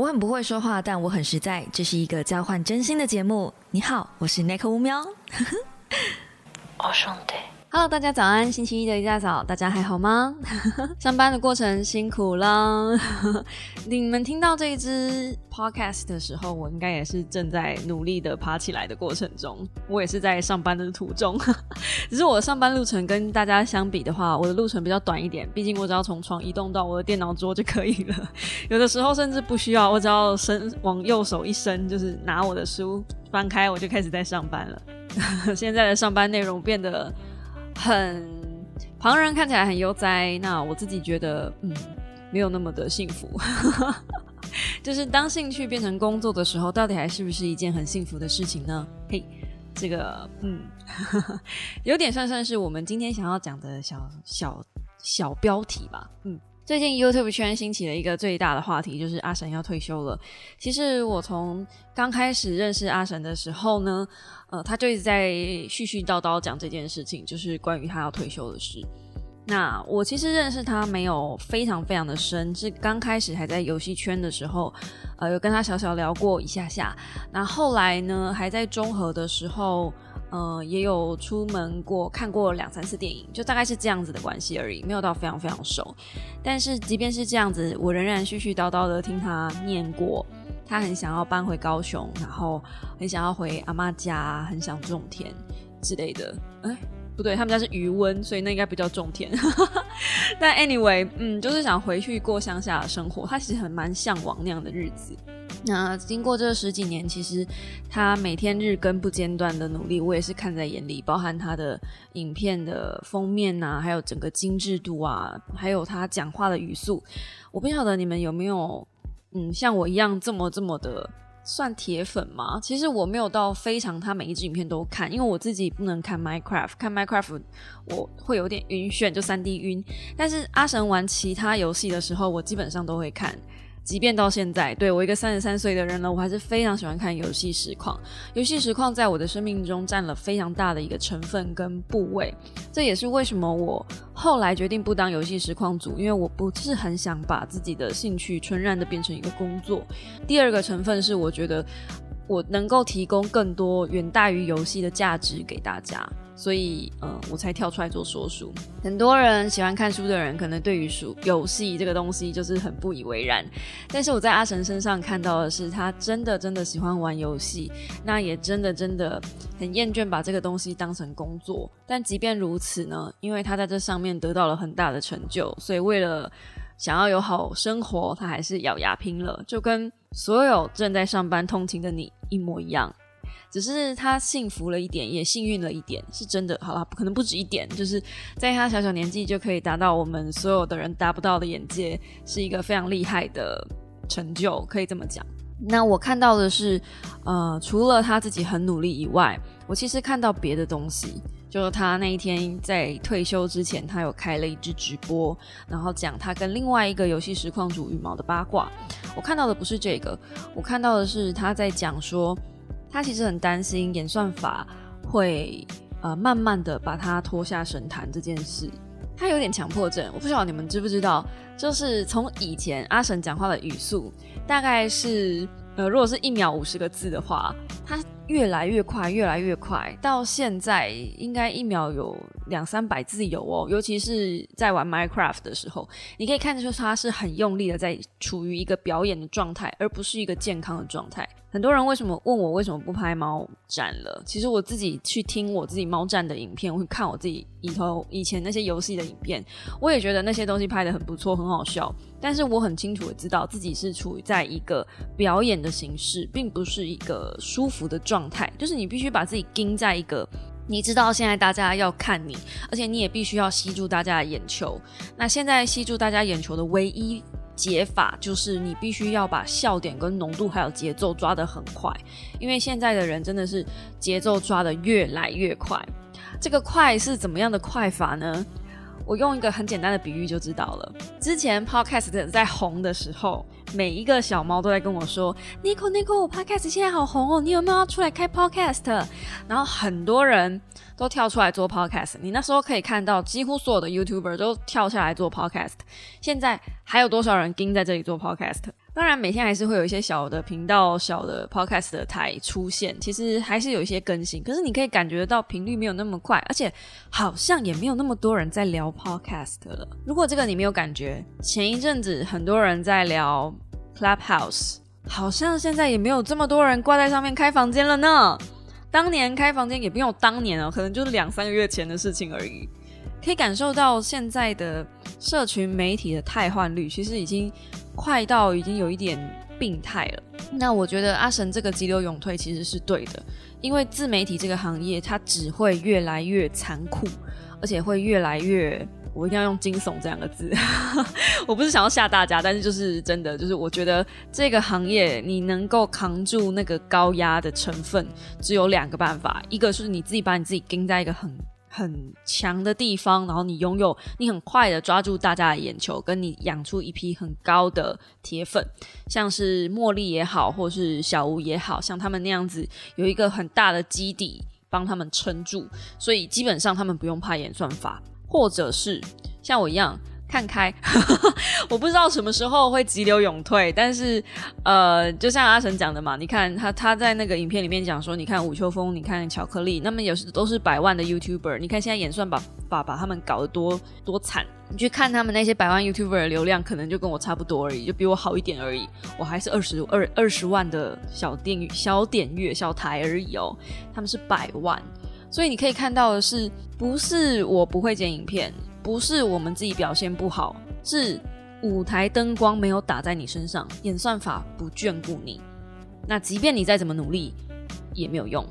我很不会说话，但我很实在。这是一个交换真心的节目。你好，我是 Nick 乌喵。我兄弟。Hello，大家早安！星期一的一大早，大家还好吗？上班的过程辛苦了。你们听到这一支 podcast 的时候，我应该也是正在努力的爬起来的过程中。我也是在上班的途中，只是我的上班路程跟大家相比的话，我的路程比较短一点。毕竟我只要从床移动到我的电脑桌就可以了。有的时候甚至不需要，我只要伸往右手一伸，就是拿我的书翻开，我就开始在上班了。现在的上班内容变得。很旁人看起来很悠哉，那我自己觉得，嗯，没有那么的幸福。就是当兴趣变成工作的时候，到底还是不是一件很幸福的事情呢？嘿，这个，嗯，有点算算是我们今天想要讲的小小小标题吧。嗯，最近 YouTube 圈兴起了一个最大的话题，就是阿神要退休了。其实我从刚开始认识阿神的时候呢。呃，他就一直在絮絮叨叨讲这件事情，就是关于他要退休的事。那我其实认识他没有非常非常的深，是刚开始还在游戏圈的时候，呃，有跟他小小聊过一下下。那后来呢，还在中和的时候，呃，也有出门过看过两三次电影，就大概是这样子的关系而已，没有到非常非常熟。但是即便是这样子，我仍然絮絮叨叨的听他念过。他很想要搬回高雄，然后很想要回阿妈家，很想种田之类的。哎，不对，他们家是余温，所以那应该不叫种田。但 anyway，嗯，就是想回去过乡下的生活。他其实很蛮向往那样的日子。那经过这十几年，其实他每天日更不间断的努力，我也是看在眼里。包含他的影片的封面啊，还有整个精致度啊，还有他讲话的语速。我不晓得你们有没有。嗯，像我一样这么这么的算铁粉吗？其实我没有到非常，他每一支影片都看，因为我自己不能看 Minecraft，看 Minecraft 我会有点晕眩，就三 D 晕。但是阿神玩其他游戏的时候，我基本上都会看。即便到现在，对我一个三十三岁的人了，我还是非常喜欢看游戏实况。游戏实况在我的生命中占了非常大的一个成分跟部位，这也是为什么我后来决定不当游戏实况组，因为我不是很想把自己的兴趣纯然的变成一个工作。第二个成分是，我觉得我能够提供更多远大于游戏的价值给大家。所以，嗯，我才跳出来做说书。很多人喜欢看书的人，可能对于书游戏这个东西就是很不以为然。但是我在阿神身上看到的是，他真的真的喜欢玩游戏，那也真的真的很厌倦把这个东西当成工作。但即便如此呢，因为他在这上面得到了很大的成就，所以为了想要有好生活，他还是咬牙拼了，就跟所有正在上班通勤的你一模一样。只是他幸福了一点，也幸运了一点，是真的。好了，可能不止一点，就是在他小小年纪就可以达到我们所有的人达不到的眼界，是一个非常厉害的成就，可以这么讲。那我看到的是，呃，除了他自己很努力以外，我其实看到别的东西，就是他那一天在退休之前，他有开了一支直播，然后讲他跟另外一个游戏实况主羽毛的八卦。我看到的不是这个，我看到的是他在讲说。他其实很担心演算法会呃慢慢的把他拖下神坛这件事，他有点强迫症。我不知道你们知不知道，就是从以前阿神讲话的语速大概是呃如果是一秒五十个字的话，他越来越快，越来越快，到现在应该一秒有两三百字有哦。尤其是在玩 Minecraft 的时候，你可以看得出他是很用力的在处于一个表演的状态，而不是一个健康的状态。很多人为什么问我为什么不拍猫展了？其实我自己去听我自己猫站的影片，我会看我自己以头以前那些游戏的影片，我也觉得那些东西拍的很不错，很好笑。但是我很清楚的知道自己是处于在一个表演的形式，并不是一个舒服的状状态。就是你必须把自己盯在一个，你知道现在大家要看你，而且你也必须要吸住大家的眼球。那现在吸住大家眼球的唯一。解法就是你必须要把笑点跟浓度还有节奏抓得很快，因为现在的人真的是节奏抓得越来越快。这个快是怎么样的快法呢？我用一个很简单的比喻就知道了。之前 Podcast 在红的时候，每一个小猫都在跟我说：“Nico Nico Podcast 现在好红哦，你有没有要出来开 Podcast？” 然后很多人。都跳出来做 podcast，你那时候可以看到几乎所有的 YouTuber 都跳下来做 podcast。现在还有多少人盯在这里做 podcast？当然，每天还是会有一些小的频道、小的 podcast 的台出现，其实还是有一些更新。可是你可以感觉到频率没有那么快，而且好像也没有那么多人在聊 podcast 了。如果这个你没有感觉，前一阵子很多人在聊 Clubhouse，好像现在也没有这么多人挂在上面开房间了呢。当年开房间也不用当年哦，可能就是两三个月前的事情而已。可以感受到现在的社群媒体的汰换率，其实已经快到已经有一点病态了。那我觉得阿神这个急流勇退其实是对的，因为自媒体这个行业它只会越来越残酷，而且会越来越……我一定要用惊悚这两个字，我不是想要吓大家，但是就是真的，就是我觉得这个行业你能够扛住那个高压的成分，只有两个办法，一个是你自己把你自己盯在一个很。很强的地方，然后你拥有，你很快的抓住大家的眼球，跟你养出一批很高的铁粉，像是茉莉也好，或是小吴也好像他们那样子，有一个很大的基底帮他们撑住，所以基本上他们不用怕演算法，或者是像我一样。看开，我不知道什么时候会急流勇退，但是呃，就像阿神讲的嘛，你看他他在那个影片里面讲说，你看吴秋风，你看巧克力，那么也是都是百万的 YouTuber，你看现在演算把把把他们搞得多多惨，你去看他们那些百万 YouTuber 的流量，可能就跟我差不多而已，就比我好一点而已，我还是二十二二十万的小电小点月小台而已哦，他们是百万，所以你可以看到的是，不是我不会剪影片。不是我们自己表现不好，是舞台灯光没有打在你身上，演算法不眷顾你。那即便你再怎么努力，也没有用。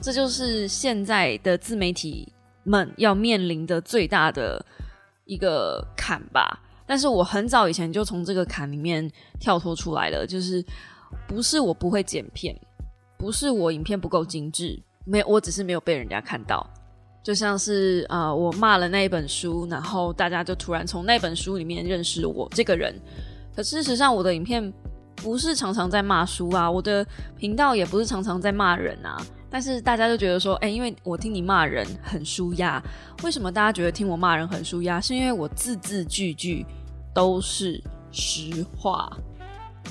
这就是现在的自媒体们要面临的最大的一个坎吧。但是我很早以前就从这个坎里面跳脱出来了，就是不是我不会剪片，不是我影片不够精致，没，我只是没有被人家看到。就像是啊，我骂了那一本书，然后大家就突然从那本书里面认识我这个人。可事实上，我的影片不是常常在骂书啊，我的频道也不是常常在骂人啊。但是大家就觉得说，哎，因为我听你骂人很舒压。为什么大家觉得听我骂人很舒压？是因为我字字句句都是实话。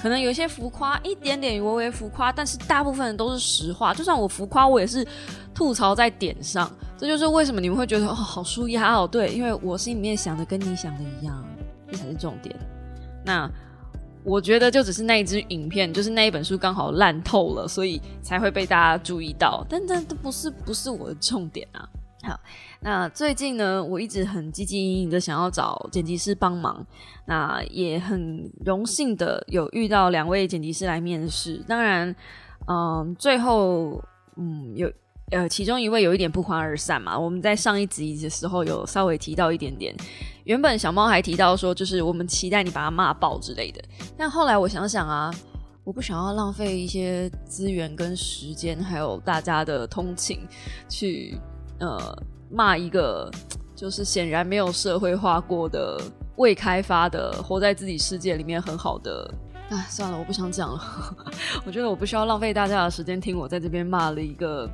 可能有些浮夸，一点点微微浮夸，但是大部分都是实话。就算我浮夸，我也是吐槽在点上。这就是为什么你们会觉得哦，好舒压哦。对，因为我心里面想的跟你想的一样，这才是重点。那我觉得就只是那一支影片，就是那一本书刚好烂透了，所以才会被大家注意到。但这都不是不是我的重点啊。好，那最近呢，我一直很积极营营的想要找剪辑师帮忙，那也很荣幸的有遇到两位剪辑师来面试。当然，嗯，最后嗯有呃其中一位有一点不欢而散嘛。我们在上一集的时候有稍微提到一点点，原本小猫还提到说，就是我们期待你把他骂爆之类的。但后来我想想啊，我不想要浪费一些资源跟时间，还有大家的通勤去。呃，骂一个 就是显然没有社会化过的、未开发的、活在自己世界里面很好的，哎，算了，我不想讲了。我觉得我不需要浪费大家的时间听我在这边骂了一个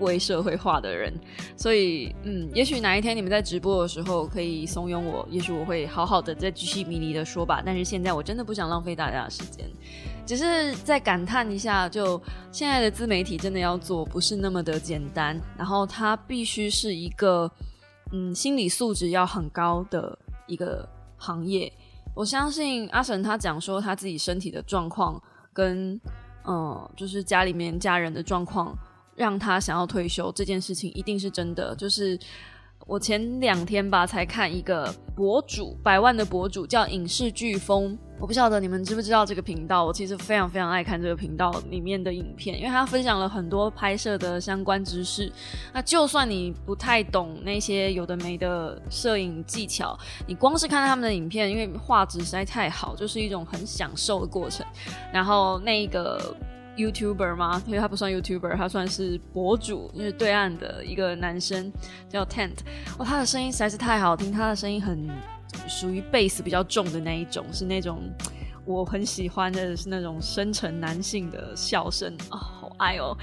未社会化的人。所以，嗯，也许哪一天你们在直播的时候可以怂恿我，也许我会好好的再继续迷离的说吧。但是现在我真的不想浪费大家的时间。只是在感叹一下，就现在的自媒体真的要做不是那么的简单，然后它必须是一个嗯心理素质要很高的一个行业。我相信阿神他讲说他自己身体的状况跟嗯就是家里面家人的状况让他想要退休这件事情一定是真的。就是我前两天吧才看一个博主百万的博主叫影视飓风。我不晓得你们知不知道这个频道，我其实非常非常爱看这个频道里面的影片，因为他分享了很多拍摄的相关知识。那就算你不太懂那些有的没的摄影技巧，你光是看他们的影片，因为画质实在太好，就是一种很享受的过程。然后那个 YouTuber 吗？因为他不算 YouTuber，他算是博主，就是对岸的一个男生叫 Tent。哇，他的声音实在是太好听，他的声音很。属于贝斯比较重的那一种，是那种我很喜欢的，是那种深沉男性的笑声啊，好爱哦。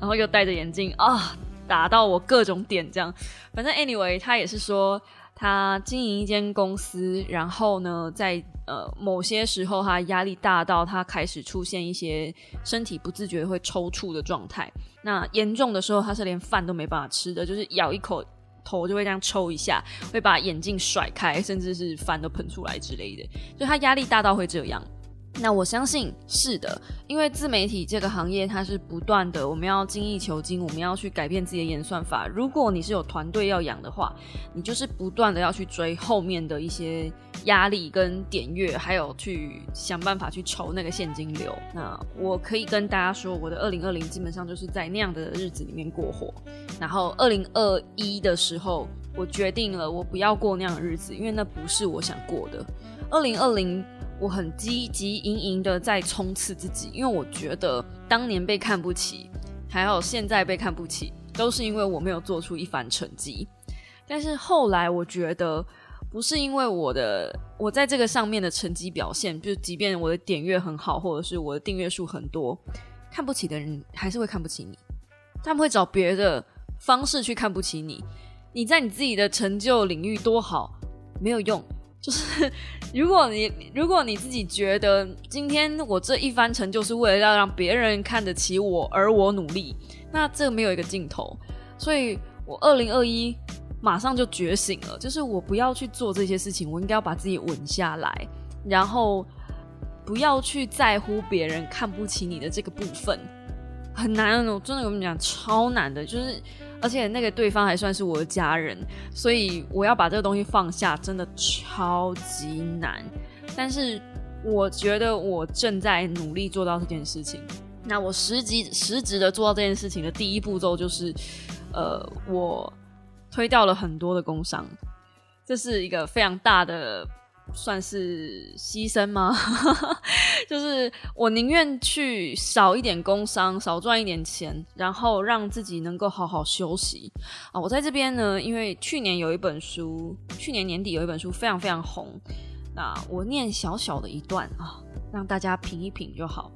然后又戴着眼镜啊，打到我各种点这样。反正 anyway，他也是说他经营一间公司，然后呢，在呃某些时候他压力大到他开始出现一些身体不自觉会抽搐的状态。那严重的时候，他是连饭都没办法吃的，就是咬一口头就会这样抽一下，会把眼镜甩开，甚至是饭都喷出来之类的。就他压力大到会这样。那我相信是的，因为自媒体这个行业它是不断的，我们要精益求精，我们要去改变自己的演算法。如果你是有团队要养的话，你就是不断的要去追后面的一些压力跟点阅，还有去想办法去筹那个现金流。那我可以跟大家说，我的二零二零基本上就是在那样的日子里面过活。然后二零二一的时候，我决定了我不要过那样的日子，因为那不是我想过的。二零二零。我很积极盈盈的在冲刺自己，因为我觉得当年被看不起，还有现在被看不起，都是因为我没有做出一番成绩。但是后来我觉得，不是因为我的我在这个上面的成绩表现，就即便我的点阅很好，或者是我的订阅数很多，看不起的人还是会看不起你，他们会找别的方式去看不起你。你在你自己的成就领域多好，没有用。就是如果你如果你自己觉得今天我这一番成就是为了要让别人看得起我而我努力，那这个没有一个尽头。所以我二零二一马上就觉醒了，就是我不要去做这些事情，我应该要把自己稳下来，然后不要去在乎别人看不起你的这个部分。很难，我真的跟你讲，超难的，就是。而且那个对方还算是我的家人，所以我要把这个东西放下，真的超级难。但是我觉得我正在努力做到这件事情。那我实际实质的做到这件事情的第一步骤就是，呃，我推掉了很多的工伤，这是一个非常大的。算是牺牲吗？就是我宁愿去少一点工伤，少赚一点钱，然后让自己能够好好休息啊！我在这边呢，因为去年有一本书，去年年底有一本书非常非常红，那我念小小的一段啊，让大家品一品就好。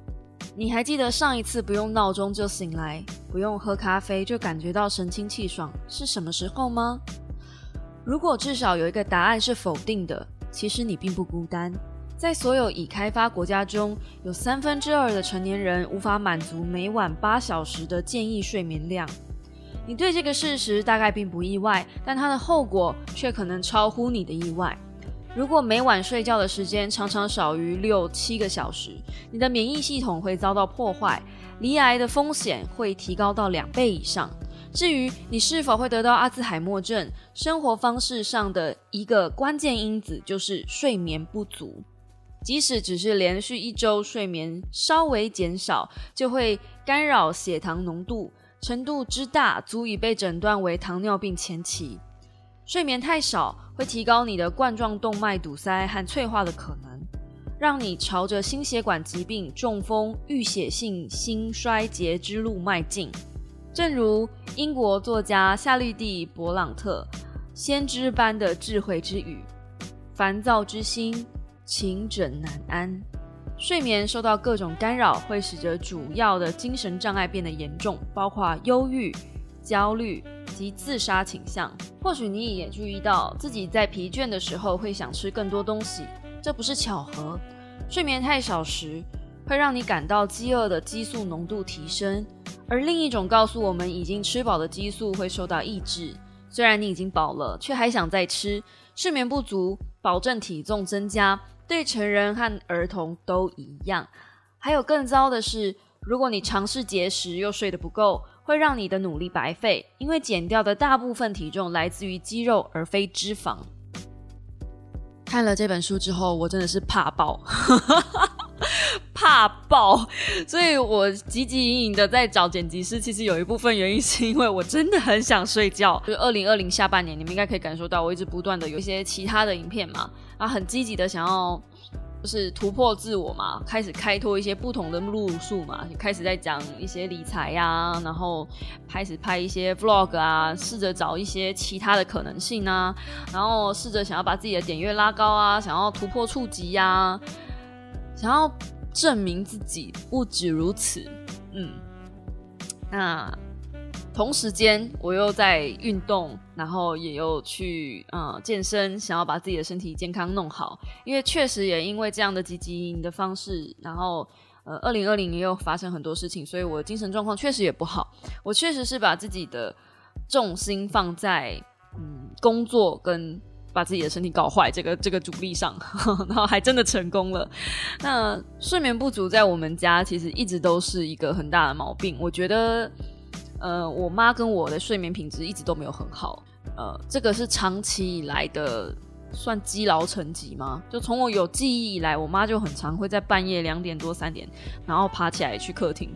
你还记得上一次不用闹钟就醒来，不用喝咖啡就感觉到神清气爽是什么时候吗？如果至少有一个答案是否定的。其实你并不孤单，在所有已开发国家中，有三分之二的成年人无法满足每晚八小时的建议睡眠量。你对这个事实大概并不意外，但它的后果却可能超乎你的意外。如果每晚睡觉的时间常常少于六七个小时，你的免疫系统会遭到破坏，罹癌的风险会提高到两倍以上。至于你是否会得到阿兹海默症，生活方式上的一个关键因子就是睡眠不足。即使只是连续一周睡眠稍微减少，就会干扰血糖浓度，程度之大足以被诊断为糖尿病前期。睡眠太少会提高你的冠状动脉堵塞和脆化的可能，让你朝着心血管疾病、中风、预血性心衰竭之路迈进。正如英国作家夏绿蒂·勃朗特先知般的智慧之语：“烦躁之心，寝枕难安。”睡眠受到各种干扰，会使得主要的精神障碍变得严重，包括忧郁、焦虑及自杀倾向。或许你也注意到自己在疲倦的时候会想吃更多东西，这不是巧合。睡眠太少时，会让你感到饥饿的激素浓度提升。而另一种告诉我们已经吃饱的激素会受到抑制，虽然你已经饱了，却还想再吃。睡眠不足保证体重增加，对成人和儿童都一样。还有更糟的是，如果你尝试节食又睡得不够，会让你的努力白费，因为减掉的大部分体重来自于肌肉而非脂肪。看了这本书之后，我真的是怕爆。怕爆，所以我汲汲营营的在找剪辑师。其实有一部分原因是因为我真的很想睡觉。就是二零二零下半年，你们应该可以感受到，我一直不断的有一些其他的影片嘛，啊很积极的想要就是突破自我嘛，开始开拓一些不同的路数嘛，开始在讲一些理财呀，然后开始拍一些 vlog 啊，试着找一些其他的可能性啊，然后试着想要把自己的点阅拉高啊，想要突破触及呀，想要。证明自己不止如此，嗯，那同时间我又在运动，然后也有去嗯健身，想要把自己的身体健康弄好。因为确实也因为这样的积极的方式，然后呃，二零二零年又发生很多事情，所以我的精神状况确实也不好。我确实是把自己的重心放在嗯工作跟。把自己的身体搞坏，这个这个主力上，然后还真的成功了。那睡眠不足在我们家其实一直都是一个很大的毛病。我觉得，呃，我妈跟我的睡眠品质一直都没有很好。呃，这个是长期以来的算积劳成疾吗？就从我有记忆以来，我妈就很常会在半夜两点多三点，然后爬起来去客厅，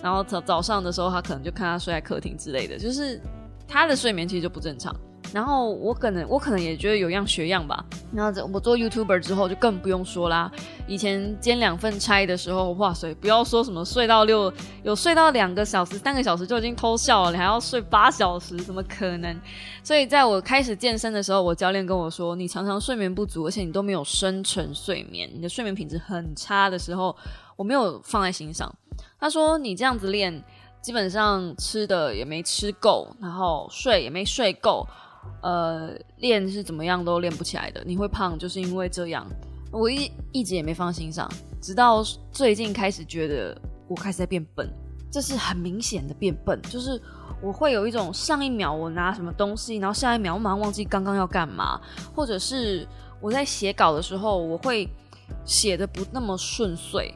然后早早上的时候，她可能就看她睡在客厅之类的，就是她的睡眠其实就不正常。然后我可能我可能也觉得有样学样吧。然后我做 YouTuber 之后就更不用说啦。以前兼两份差的时候，哇塞，不要说什么睡到六，有睡到两个小时、三个小时就已经偷笑了，你还要睡八小时，怎么可能？所以在我开始健身的时候，我教练跟我说，你常常睡眠不足，而且你都没有深沉睡眠，你的睡眠品质很差的时候，我没有放在心上。他说你这样子练，基本上吃的也没吃够，然后睡也没睡够。呃，练是怎么样都练不起来的。你会胖，就是因为这样。我一一直也没放心上，直到最近开始觉得我开始在变笨，这是很明显的变笨。就是我会有一种上一秒我拿什么东西，然后下一秒我马上忘记刚刚要干嘛，或者是我在写稿的时候，我会写的不那么顺遂，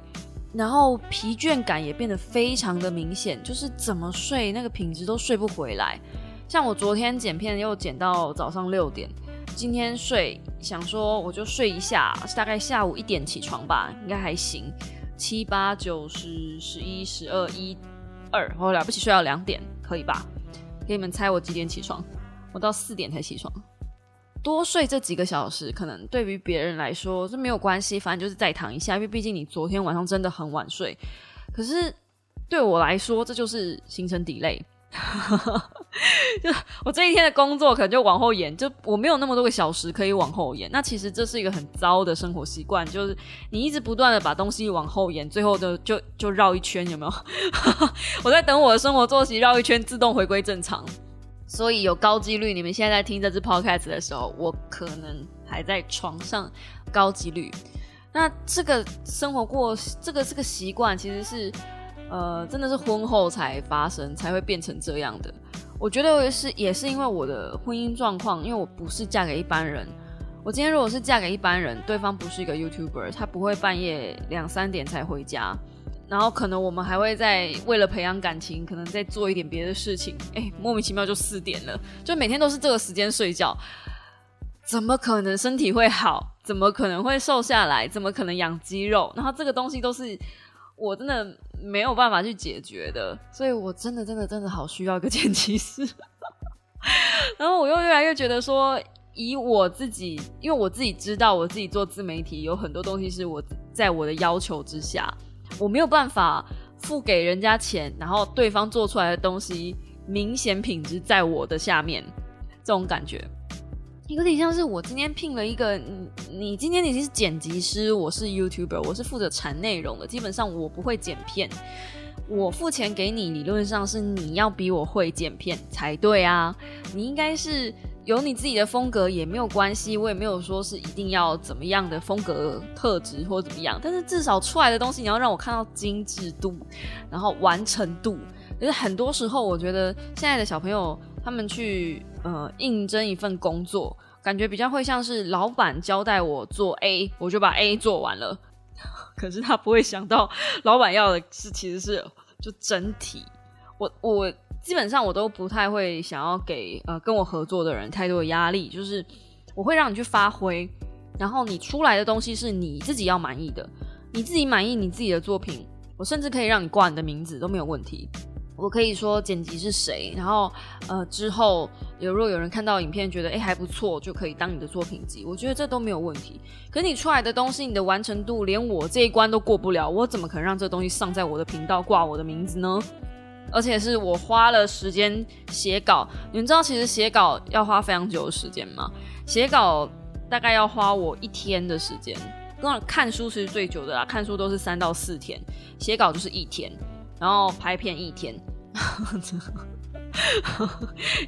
然后疲倦感也变得非常的明显，就是怎么睡那个品质都睡不回来。像我昨天剪片又剪到早上六点，今天睡想说我就睡一下，大概下午一点起床吧，应该还行。七八九十十一十二一二，我了不起睡到两点，可以吧？给你们猜我几点起床？我到四点才起床。多睡这几个小时，可能对于别人来说是没有关系，反正就是再躺一下，因为毕竟你昨天晚上真的很晚睡。可是对我来说，这就是形成 delay。就我这一天的工作可能就往后延，就我没有那么多个小时可以往后延。那其实这是一个很糟的生活习惯，就是你一直不断的把东西往后延，最后就就就绕一圈，有没有？我在等我的生活作息绕一圈，自动回归正常。所以有高几率，你们现在在听这支 podcast 的时候，我可能还在床上，高几率。那这个生活过，这个这个习惯其实是。呃，真的是婚后才发生，才会变成这样的。我觉得是也是因为我的婚姻状况，因为我不是嫁给一般人。我今天如果是嫁给一般人，对方不是一个 YouTuber，他不会半夜两三点才回家，然后可能我们还会在为了培养感情，可能再做一点别的事情。哎，莫名其妙就四点了，就每天都是这个时间睡觉，怎么可能身体会好？怎么可能会瘦下来？怎么可能养肌肉？然后这个东西都是。我真的没有办法去解决的，所以我真的真的真的好需要一个剪辑师。然后我又越来越觉得说，以我自己，因为我自己知道我自己做自媒体有很多东西是我在我的要求之下，我没有办法付给人家钱，然后对方做出来的东西明显品质在我的下面，这种感觉。有点像是我今天聘了一个你，你今天已经是剪辑师，我是 YouTuber，我是负责产内容的。基本上我不会剪片，我付钱给你，理论上是你要比我会剪片才对啊。你应该是有你自己的风格也没有关系，我也没有说是一定要怎么样的风格特质或怎么样，但是至少出来的东西你要让我看到精致度，然后完成度。就是很多时候我觉得现在的小朋友。他们去呃应征一份工作，感觉比较会像是老板交代我做 A，我就把 A 做完了。可是他不会想到，老板要的是其实是就整体。我我基本上我都不太会想要给呃跟我合作的人太多的压力，就是我会让你去发挥，然后你出来的东西是你自己要满意的，你自己满意你自己的作品，我甚至可以让你挂你的名字都没有问题。我可以说剪辑是谁，然后呃之后有若有人看到影片觉得哎还不错，就可以当你的作品集，我觉得这都没有问题。可你出来的东西，你的完成度连我这一关都过不了，我怎么可能让这东西上在我的频道挂我的名字呢？而且是我花了时间写稿，你们知道其实写稿要花非常久的时间吗？写稿大概要花我一天的时间，那看书其实最久的啦，看书都是三到四天，写稿就是一天。然后拍片一天，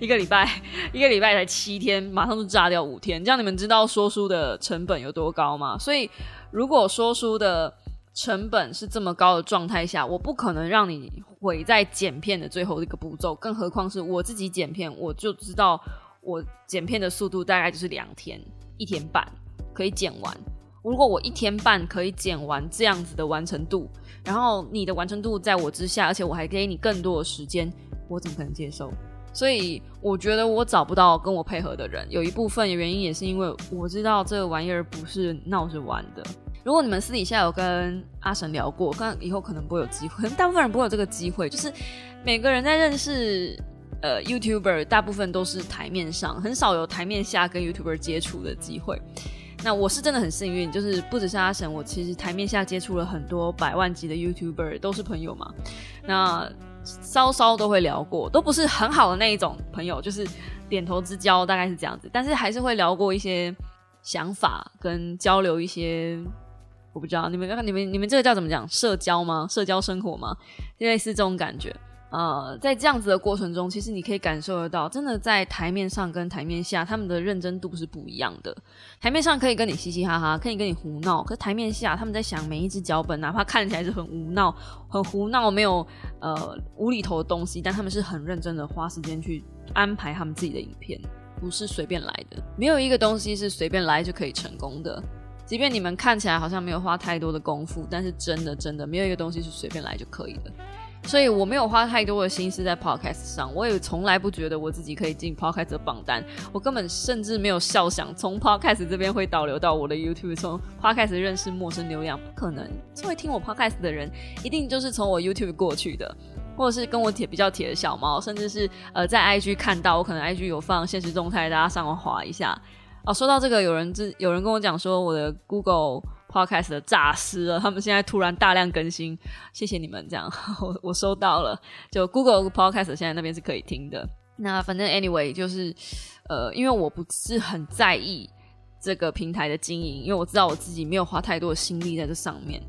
一个礼拜，一个礼拜才七天，马上就炸掉五天，这样你们知道说书的成本有多高吗？所以，如果说书的成本是这么高的状态下，我不可能让你毁在剪片的最后一个步骤，更何况是我自己剪片，我就知道我剪片的速度大概就是两天，一天半可以剪完。如果我一天半可以剪完这样子的完成度，然后你的完成度在我之下，而且我还给你更多的时间。我怎么可能接受？所以我觉得我找不到跟我配合的人，有一部分原因也是因为我知道这个玩意儿不是闹着玩的。如果你们私底下有跟阿神聊过，看以后可能不会有机会，大部分人不会有这个机会。就是每个人在认识呃 YouTuber，大部分都是台面上，很少有台面下跟 YouTuber 接触的机会。那我是真的很幸运，就是不只是阿神，我其实台面下接触了很多百万级的 YouTuber，都是朋友嘛。那稍稍都会聊过，都不是很好的那一种朋友，就是点头之交，大概是这样子。但是还是会聊过一些想法，跟交流一些，我不知道你们、你们、你们这个叫怎么讲？社交吗？社交生活吗？类似这种感觉。呃，在这样子的过程中，其实你可以感受得到，真的在台面上跟台面下，他们的认真度是不一样的。台面上可以跟你嘻嘻哈哈，可以跟你胡闹，可是台面下他们在想每一只脚本，哪怕看起来是很无闹、很胡闹、没有呃无厘头的东西，但他们是很认真的花时间去安排他们自己的影片，不是随便来的。没有一个东西是随便来就可以成功的，即便你们看起来好像没有花太多的功夫，但是真的真的没有一个东西是随便来就可以的。所以我没有花太多的心思在 podcast 上，我也从来不觉得我自己可以进 podcast 的榜单，我根本甚至没有笑想从 podcast 这边会导流到我的 YouTube，从 podcast 认识陌生流量，不可能。会听我 podcast 的人，一定就是从我 YouTube 过去的，或者是跟我铁比较铁的小猫，甚至是呃在 IG 看到我可能 IG 有放现实动态，大家上网划一下。哦，说到这个，有人之有人跟我讲说我的 Google。Podcast 的诈尸了，他们现在突然大量更新，谢谢你们，这样 我我收到了。就 Google Podcast 现在那边是可以听的。那反正 anyway 就是呃，因为我不是很在意这个平台的经营，因为我知道我自己没有花太多的心力在这上面。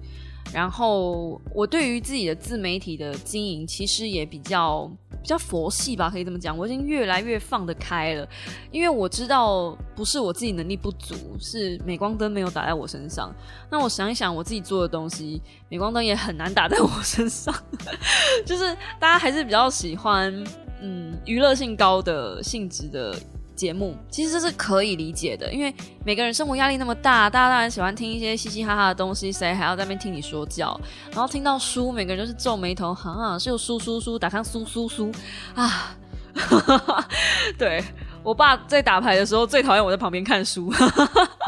然后我对于自己的自媒体的经营，其实也比较比较佛系吧，可以这么讲。我已经越来越放得开了，因为我知道不是我自己能力不足，是镁光灯没有打在我身上。那我想一想，我自己做的东西，镁光灯也很难打在我身上。就是大家还是比较喜欢嗯娱乐性高的性质的。节目其实这是可以理解的，因为每个人生活压力那么大，大家当然喜欢听一些嘻嘻哈哈的东西，谁还要在那边听你说教？然后听到书，每个人都是皱眉头，哈，是有书书书，打开书书书啊！对我爸在打牌的时候最讨厌我在旁边看书，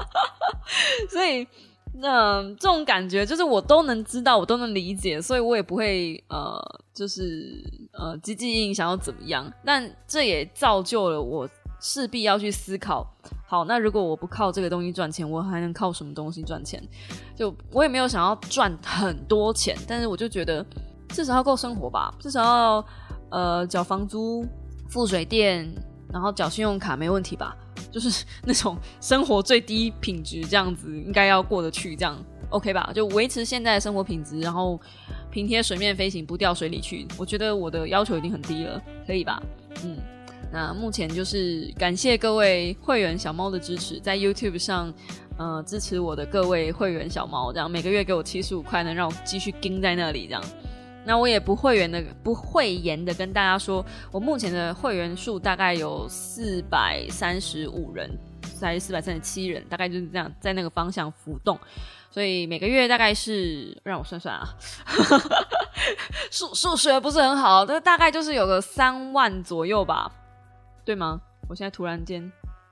所以那这种感觉就是我都能知道，我都能理解，所以我也不会呃，就是呃，积极硬想要怎么样，但这也造就了我。势必要去思考，好，那如果我不靠这个东西赚钱，我还能靠什么东西赚钱？就我也没有想要赚很多钱，但是我就觉得至少要够生活吧，至少要呃缴房租、付水电，然后缴信用卡没问题吧？就是那种生活最低品质这样子，应该要过得去，这样 OK 吧？就维持现在的生活品质，然后平贴水面飞行，不掉水里去。我觉得我的要求已经很低了，可以吧？嗯。那目前就是感谢各位会员小猫的支持，在 YouTube 上，呃，支持我的各位会员小猫，这样每个月给我七十五块，能让我继续盯在那里，这样。那我也不会员的，不会言的跟大家说，我目前的会员数大概有四百三十五人，还是四百三十七人，大概就是这样，在那个方向浮动。所以每个月大概是，让我算算啊，数数学不是很好，但大概就是有个三万左右吧。对吗？我现在突然间，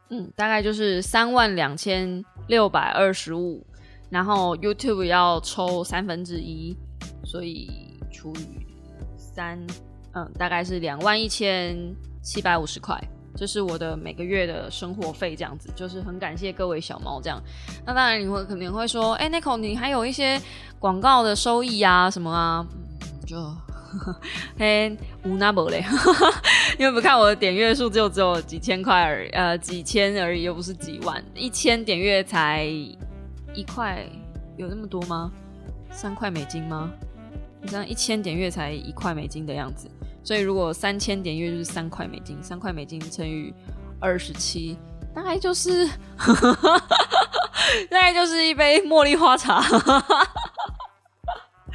嗯，大概就是三万两千六百二十五，然后 YouTube 要抽三分之一，所以除以三，嗯，大概是两万一千七百五十块，这是我的每个月的生活费，这样子，就是很感谢各位小猫这样。那当然你会可能会说，哎，Nico，你还有一些广告的收益啊，什么啊，就。嘿，无那么嘞，因为不看我的点阅数，就只有几千块而已，呃，几千而已，又不是几万，一千点阅才一块，有那么多吗？三块美金吗？你像一千点阅才一块美金的样子，所以如果三千点阅就是三块美金，三块美金乘以二十七，大概就是 大概就是一杯茉莉花茶。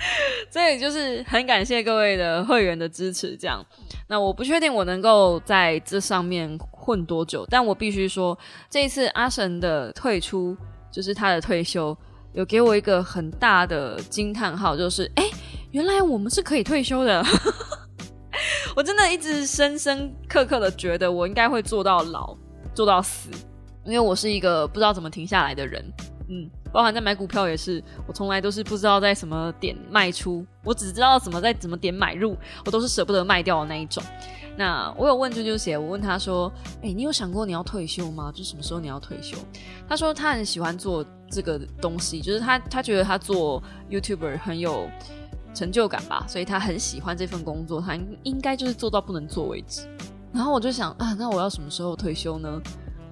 所以就是很感谢各位的会员的支持，这样。那我不确定我能够在这上面混多久，但我必须说，这一次阿神的退出，就是他的退休，有给我一个很大的惊叹号，就是哎，原来我们是可以退休的。我真的一直深深刻刻的觉得，我应该会做到老，做到死，因为我是一个不知道怎么停下来的人。嗯，包含在买股票也是，我从来都是不知道在什么点卖出，我只知道怎么在怎么点买入，我都是舍不得卖掉的那一种。那我有问啾啾姐，我问他说：“哎，你有想过你要退休吗？就什么时候你要退休？”他说他很喜欢做这个东西，就是他他觉得他做 YouTuber 很有成就感吧，所以他很喜欢这份工作，他应该就是做到不能做为止。然后我就想啊，那我要什么时候退休呢？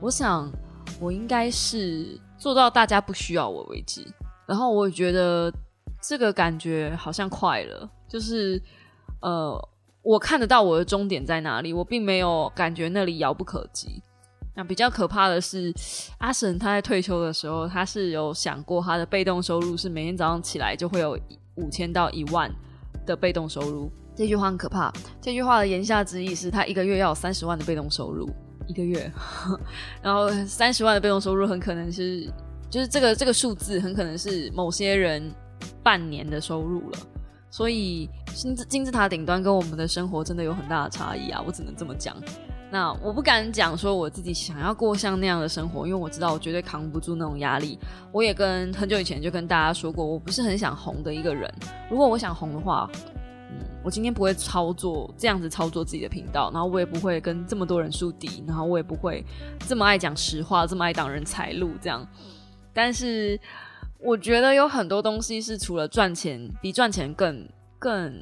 我想我应该是。做到大家不需要我为止，然后我觉得这个感觉好像快了，就是呃，我看得到我的终点在哪里，我并没有感觉那里遥不可及。那比较可怕的是，阿神他在退休的时候，他是有想过他的被动收入是每天早上起来就会有五千到一万的被动收入。这句话很可怕，这句话的言下之意是他一个月要有三十万的被动收入。一个月，然后三十万的被动收入很可能是，就是这个这个数字很可能是某些人半年的收入了。所以金字金字塔顶端跟我们的生活真的有很大的差异啊！我只能这么讲。那我不敢讲说我自己想要过像那样的生活，因为我知道我绝对扛不住那种压力。我也跟很久以前就跟大家说过，我不是很想红的一个人。如果我想红的话。我今天不会操作这样子操作自己的频道，然后我也不会跟这么多人树敌，然后我也不会这么爱讲实话，这么爱挡人财路这样。但是我觉得有很多东西是除了赚钱，比赚钱更更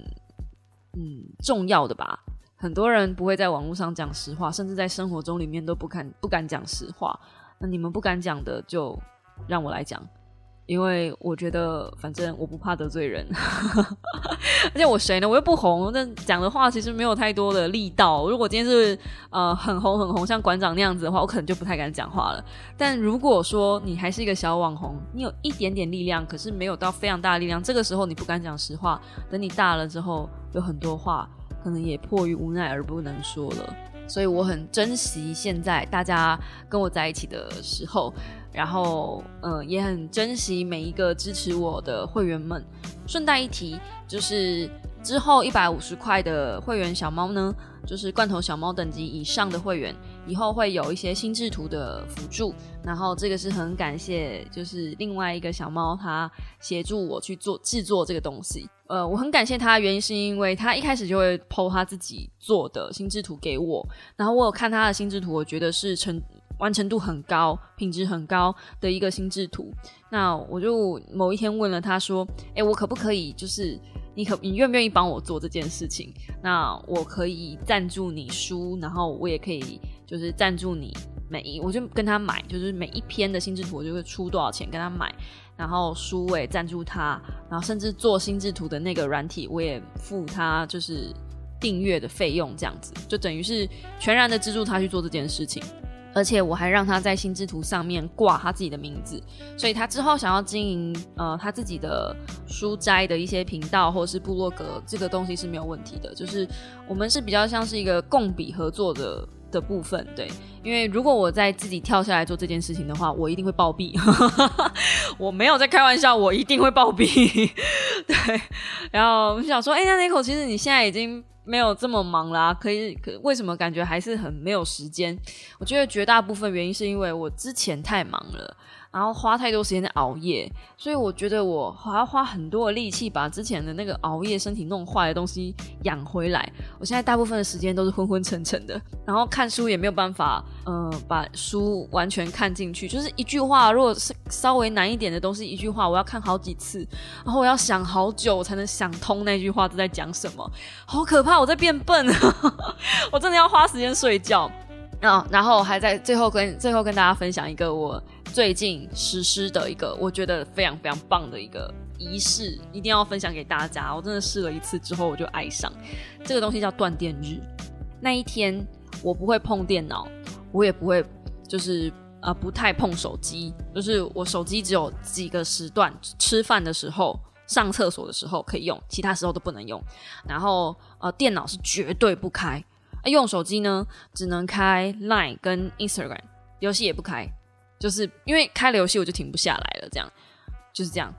嗯重要的吧。很多人不会在网络上讲实话，甚至在生活中里面都不敢不敢讲实话。那你们不敢讲的，就让我来讲。因为我觉得，反正我不怕得罪人，而且我谁呢？我又不红，那讲的话其实没有太多的力道。如果今天是呃很红很红，像馆长那样子的话，我可能就不太敢讲话了。但如果说你还是一个小网红，你有一点点力量，可是没有到非常大的力量，这个时候你不敢讲实话。等你大了之后，有很多话可能也迫于无奈而不能说了。所以我很珍惜现在大家跟我在一起的时候。然后，嗯，也很珍惜每一个支持我的会员们。顺带一提，就是之后一百五十块的会员小猫呢，就是罐头小猫等级以上的会员，以后会有一些心智图的辅助。然后这个是很感谢，就是另外一个小猫，它协助我去做制作这个东西。呃，我很感谢他，原因是因为他一开始就会剖他自己做的心智图给我，然后我有看他的心智图，我觉得是成。完成度很高、品质很高的一个心智图，那我就某一天问了他说：“哎，我可不可以就是你可你愿不愿意帮我做这件事情？那我可以赞助你书，然后我也可以就是赞助你每一，我就跟他买，就是每一篇的心智图我就会出多少钱跟他买，然后书我也赞助他，然后甚至做心智图的那个软体我也付他就是订阅的费用，这样子就等于是全然的资助他去做这件事情。”而且我还让他在心智图上面挂他自己的名字，所以他之后想要经营呃他自己的书斋的一些频道或者是部落格，这个东西是没有问题的。就是我们是比较像是一个共笔合作的的部分，对。因为如果我在自己跳下来做这件事情的话，我一定会暴毙。我没有在开玩笑，我一定会暴毙。对。然后我们想说，哎，那 n i c 其实你现在已经。没有这么忙啦，可以可为什么感觉还是很没有时间？我觉得绝大部分原因是因为我之前太忙了。然后花太多时间在熬夜，所以我觉得我还要花很多的力气把之前的那个熬夜身体弄坏的东西养回来。我现在大部分的时间都是昏昏沉沉的，然后看书也没有办法，呃，把书完全看进去。就是一句话，如果是稍微难一点的东西，一句话我要看好几次，然后我要想好久才能想通那句话都在讲什么，好可怕！我在变笨，我真的要花时间睡觉。啊，然后还在最后跟最后跟大家分享一个我最近实施的一个我觉得非常非常棒的一个仪式，一定要分享给大家。我真的试了一次之后，我就爱上这个东西，叫断电日。那一天我不会碰电脑，我也不会就是呃不太碰手机，就是我手机只有几个时段，吃饭的时候、上厕所的时候可以用，其他时候都不能用。然后呃电脑是绝对不开，用手机呢只能开 Line 跟 Instagram，游戏也不开，就是因为开了游戏我就停不下来了，这样就是这样。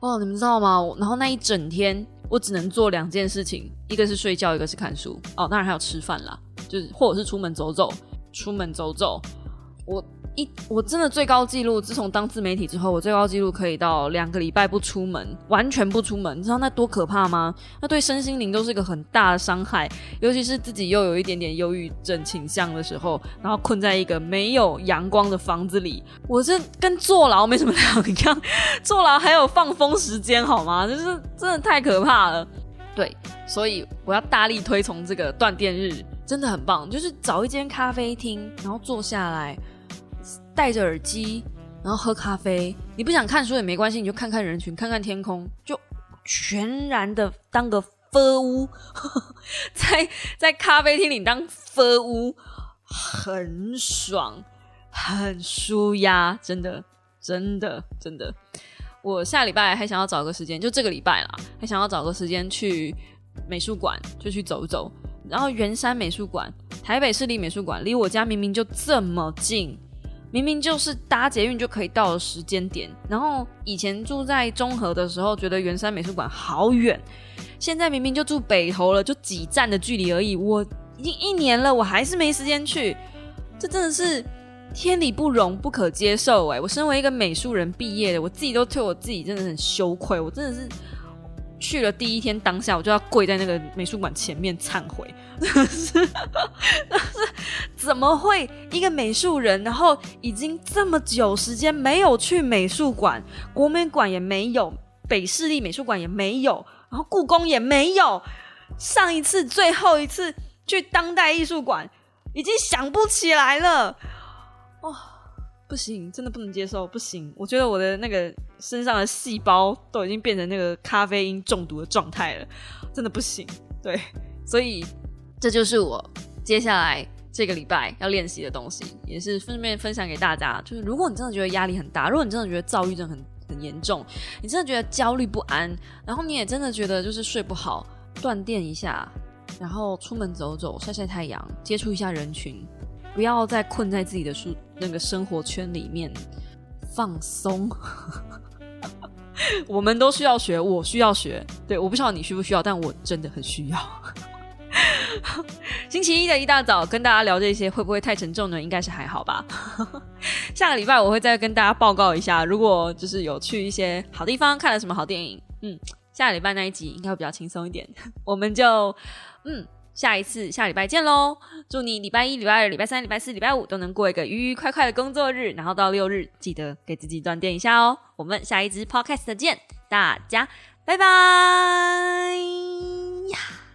哦，你们知道吗？然后那一整天，我只能做两件事情，一个是睡觉，一个是看书。哦，当然还有吃饭啦，就是或者是出门走走，出门走走。我一我真的最高纪录，自从当自媒体之后，我最高纪录可以到两个礼拜不出门，完全不出门。你知道那多可怕吗？那对身心灵都是一个很大的伤害，尤其是自己又有一点点忧郁症倾向的时候，然后困在一个没有阳光的房子里，我这跟坐牢没什么两样。坐牢还有放风时间好吗？就是真的太可怕了。对，所以我要大力推崇这个断电日，真的很棒。就是找一间咖啡厅，然后坐下来。戴着耳机，然后喝咖啡。你不想看书也没关系，你就看看人群，看看天空，就全然的当个 歌屋，在在咖啡厅里当歌屋，很爽，很舒压，真的，真的，真的。我下礼拜还想要找个时间，就这个礼拜啦，还想要找个时间去美术馆，就去走走。然后圆山美术馆、台北市立美术馆离我家明明就这么近。明明就是搭捷运就可以到的时间点，然后以前住在中和的时候，觉得圆山美术馆好远，现在明明就住北投了，就几站的距离而已。我已经一年了，我还是没时间去，这真的是天理不容，不可接受哎！我身为一个美术人毕业的，我自己都对我自己真的很羞愧，我真的是。去了第一天当下，我就要跪在那个美术馆前面忏悔，是，怎么会一个美术人，然后已经这么久时间没有去美术馆，国美馆也没有，北市立美术馆也没有，然后故宫也没有，上一次最后一次去当代艺术馆，已经想不起来了，哇！不行，真的不能接受，不行！我觉得我的那个身上的细胞都已经变成那个咖啡因中毒的状态了，真的不行。对，所以这就是我接下来这个礼拜要练习的东西，也是顺便分享给大家。就是如果你真的觉得压力很大，如果你真的觉得躁郁症很很严重，你真的觉得焦虑不安，然后你也真的觉得就是睡不好，断电一下，然后出门走走，晒晒太阳，接触一下人群。不要再困在自己的书那个生活圈里面，放松。我们都需要学，我需要学。对，我不知道你需不需要，但我真的很需要。星期一的一大早跟大家聊这些，会不会太沉重呢？应该是还好吧。下个礼拜我会再跟大家报告一下，如果就是有去一些好地方，看了什么好电影。嗯，下个礼拜那一集应该会比较轻松一点。我们就嗯。下一次下礼拜见喽！祝你礼拜一、礼拜二、礼拜三、礼拜四、礼拜五都能过一个愉愉快快的工作日，然后到六日记得给自己断电一下哦。我们下一支 podcast 见，大家拜拜呀。